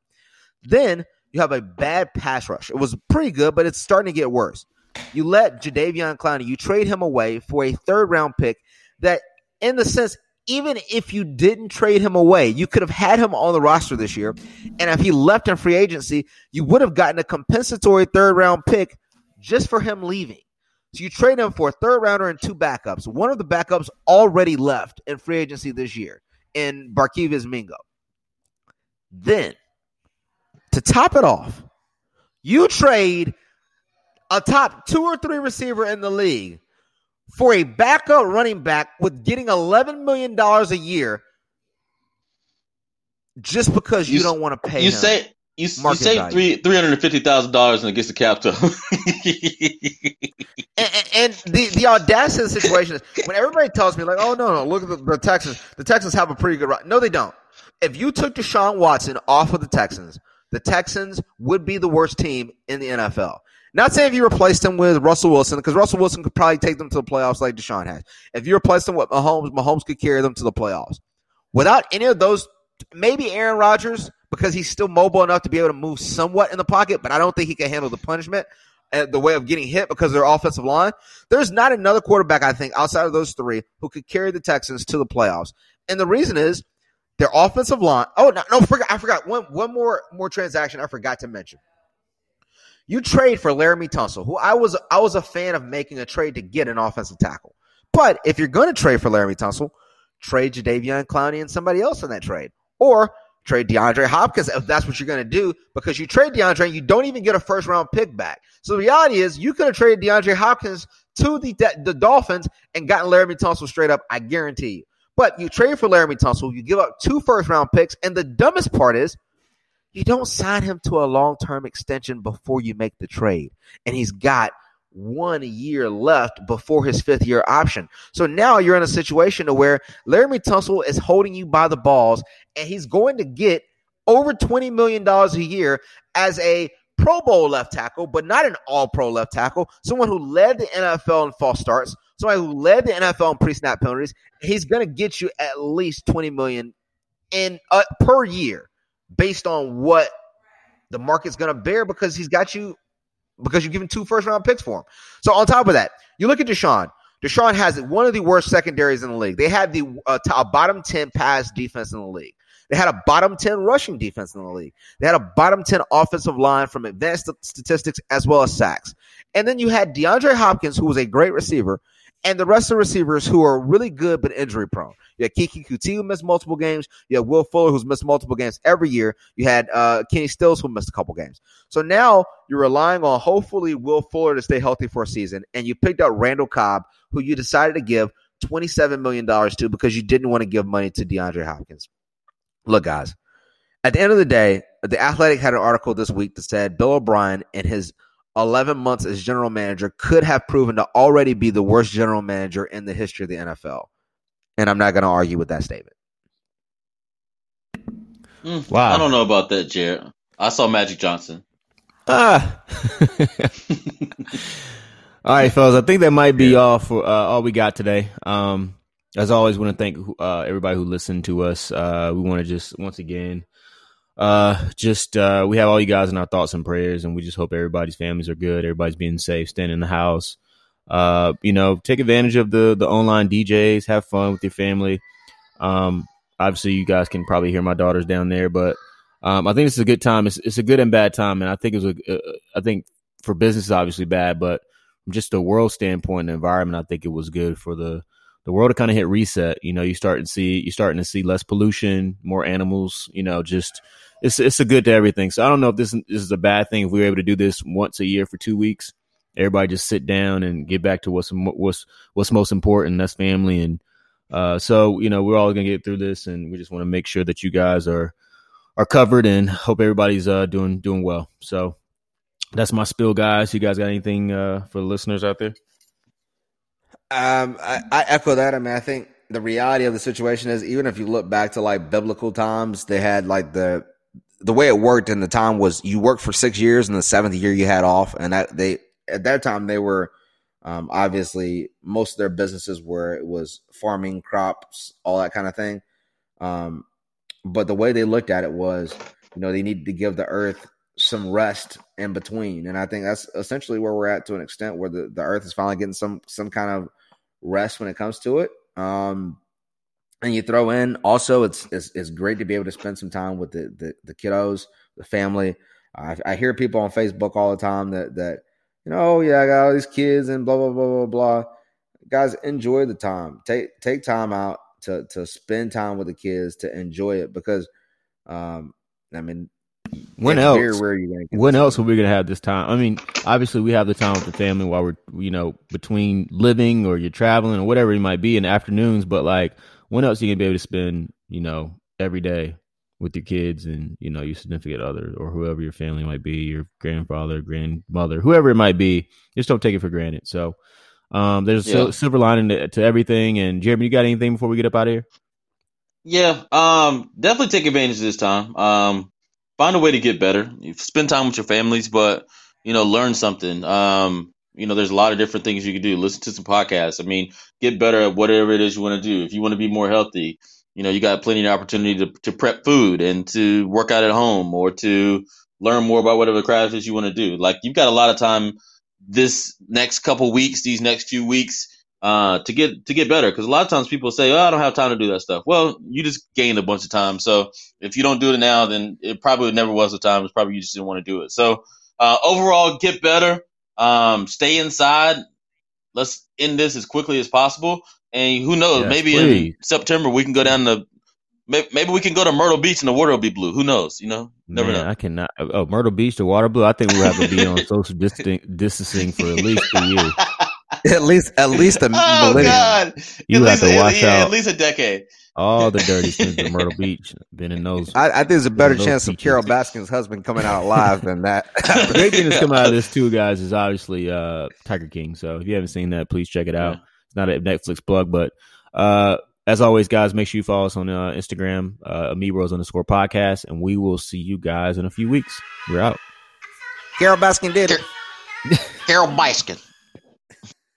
Then you have a bad pass rush. It was pretty good, but it's starting to get worse. You let Jadeveon Clowney, you trade him away for a third round pick that, in the sense, even if you didn't trade him away, you could have had him on the roster this year. And if he left in free agency, you would have gotten a compensatory third round pick just for him leaving. So you trade him for a third rounder and two backups. One of the backups already left in free agency this year in Barkevious Mingo. Then, to top it off, you trade a top two or three receiver in the league for a backup running back with getting $11 million a year just because you, You don't want to pay You him. say you, you save three three hundred and fifty thousand dollars and it gets the cap to And, and, and the, the audacity of the situation is when everybody tells me, like, oh, no, no, look at the, the Texans. The Texans have a pretty good run. No, they don't. If you took Deshaun Watson off of the Texans, the Texans would be the worst team in the NFL. Not saying if you replaced him with Russell Wilson, because Russell Wilson could probably take them to the playoffs like Deshaun has. If you replaced him with Mahomes, Mahomes could carry them to the playoffs. Without any of those, maybe Aaron Rodgers, because he's still mobile enough to be able to move somewhat in the pocket, but I don't think he can handle the punishment and the way of getting hit because of their offensive line. There's not another quarterback, I think, outside of those three who could carry the Texans to the playoffs. And the reason is their offensive line. Oh no, no, forgot, I forgot one one more more transaction I forgot to mention. You trade for Laremy Tunsil, who I was I was a fan of making a trade to get an offensive tackle. But if you're going to trade for Laremy Tunsil, trade Jadeveon Clowney and somebody else in that trade, or trade DeAndre Hopkins if that's what you're going to do. Because you trade DeAndre, and you don't even get a first round pick back. So the reality is, you could have traded DeAndre Hopkins to the the Dolphins and gotten Laremy Tunsil straight up. I guarantee you. But you trade for Laremy Tunsil, you give up two first round picks, and the dumbest part is you don't sign him to a long term extension before you make the trade. And he's got one year left before his fifth year option. So now you're in a situation to where Laremy Tunsil is holding you by the balls, and he's going to get over $20 million a year as a Pro Bowl left tackle, but not an all pro left tackle, someone who led the NFL in false starts, somebody who led the NFL in pre snap penalties. He's going to get you at least 20 million in uh, per year based on what the market's going to bear because he's got you because you're giving two first round picks for him. So on top of that, you look at Deshaun. Deshaun has one of the worst secondaries in the league. They had the uh, bottom 10 pass defense in the league. They had a bottom 10 rushing defense in the league. They had a bottom 10 offensive line from advanced statistics as well as sacks. And then you had DeAndre Hopkins, who was a great receiver, and the rest of the receivers who are really good but injury prone. You had Keke Coutee who missed multiple games. You had Will Fuller who's missed multiple games every year. You had uh, Kenny Stills who missed a couple games. So now you're relying on hopefully Will Fuller to stay healthy for a season, and you picked up Randall Cobb, who you decided to give $27 million to because you didn't want to give money to DeAndre Hopkins. Look, guys, at the end of the day, the Athletic had an article this week that said Bill O'Brien and his 11 months as general manager could have proven to already be the worst general manager in the history of the NFL. And I'm not going to argue with that statement. Mm, Wow. I don't know about that, Jared. I saw Magic Johnson. Ah. all right, fellas. I think that might be all for uh, all we got today. Um, as always, want to thank uh, everybody who listened to us. Uh, we want to just once again, uh, just uh, we have all you guys in our thoughts and prayers, and we just hope everybody's families are good, everybody's being safe, staying in the house. Uh, you know, take advantage of the the online DJs, have fun with your family. Um, obviously, you guys can probably hear my daughters down there, but um, I think it's a good time. It's, it's a good and bad time, and I think it was a, uh, I think for business obviously bad, but from just a world standpoint, the environment, I think it was good for the the world kind of hit reset. You know, you start to see you starting to see less pollution, more animals. You know, just it's it's a good to everything. So I don't know if this, this is a bad thing if we were able to do this once a year for two weeks. Everybody just sit down and get back to what's what's what's most important. That's family, and uh, so you know we're all gonna get through this, and we just want to make sure that you guys are are covered, and hope everybody's uh, doing doing well. So that's my spill, guys. You guys got anything uh, for the listeners out there? Um, I, I echo that. I mean, I think the reality of the situation is even if you look back to like biblical times, they had like the the way it worked in the time was you worked for six years and the seventh year you had off, and that they at that time they were um, obviously most of their businesses were it was farming, crops, all that kind of thing. Um, but the way they looked at it was, you know, they needed to give the earth some rest in between, and I think that's essentially where we're at to an extent, where the, the earth is finally getting some some kind of rest when it comes to it. Um, and you throw in also, it's, it's it's great to be able to spend some time with the the, the kiddos, the family. I, I hear people on Facebook all the time that that you know, oh yeah, I got all these kids and blah blah blah blah blah. Guys, enjoy the time. Take take time out to to spend time with the kids to enjoy it because, um, I mean, when else? when else are we gonna have this time? I mean, obviously we have the time with the family while we're you know between living or you're traveling or whatever it might be in the afternoons. But like, when else are you gonna be able to spend you know every day with your kids and you know your significant other or whoever your family might be, your grandfather, grandmother, whoever it might be. Just don't take it for granted. So um, there's a yeah. silver lining to, to, everything. And Jeremy, you got anything before we get up out of here? Yeah, um, definitely take advantage of this time. Um, find a way to get better. Spend time with your families, but you know, learn something. Um, you know, there's a lot of different things you can do. Listen to some podcasts. I mean, get better at whatever it is you want to do. If you want to be more healthy, you know, you got plenty of opportunity to, to prep food and to work out at home or to learn more about whatever craft is you want to do. Like you've got a lot of time this next couple weeks, these next few weeks, uh, to get to get better. Because a lot of times people say, "Oh, I don't have time to do that stuff." Well, you just gained a bunch of time. So if you don't do it now, then it probably never was the time. It's probably you just didn't want to do it. So uh, overall, get better. Um, stay inside. Let's end this as quickly as possible. And who knows? Yes, maybe please. in September we can go down to maybe we can go to Myrtle Beach and the water will be blue. Who knows? You know, never Man, know. I cannot. Oh, Myrtle Beach, the water blue. I think we'll have to be on social distancing for at least a year. at least, at least a oh, millennium. God. You have to watch yeah, out. At least a decade. All the dirty sins of Myrtle Beach been in those. I, I think there's a better chance of Carole Baskin's husband coming out alive than that. the great thing that's come out of this too, guys, is obviously uh, Tiger King. So if you haven't seen that, please check it out. Yeah. It's not a Netflix plug, but uh, as always, guys, make sure you follow us on uh, Instagram, uh, Amibros underscore podcast, and we will see you guys in a few weeks. We're out. Carole Baskin did it. Carole Baskin.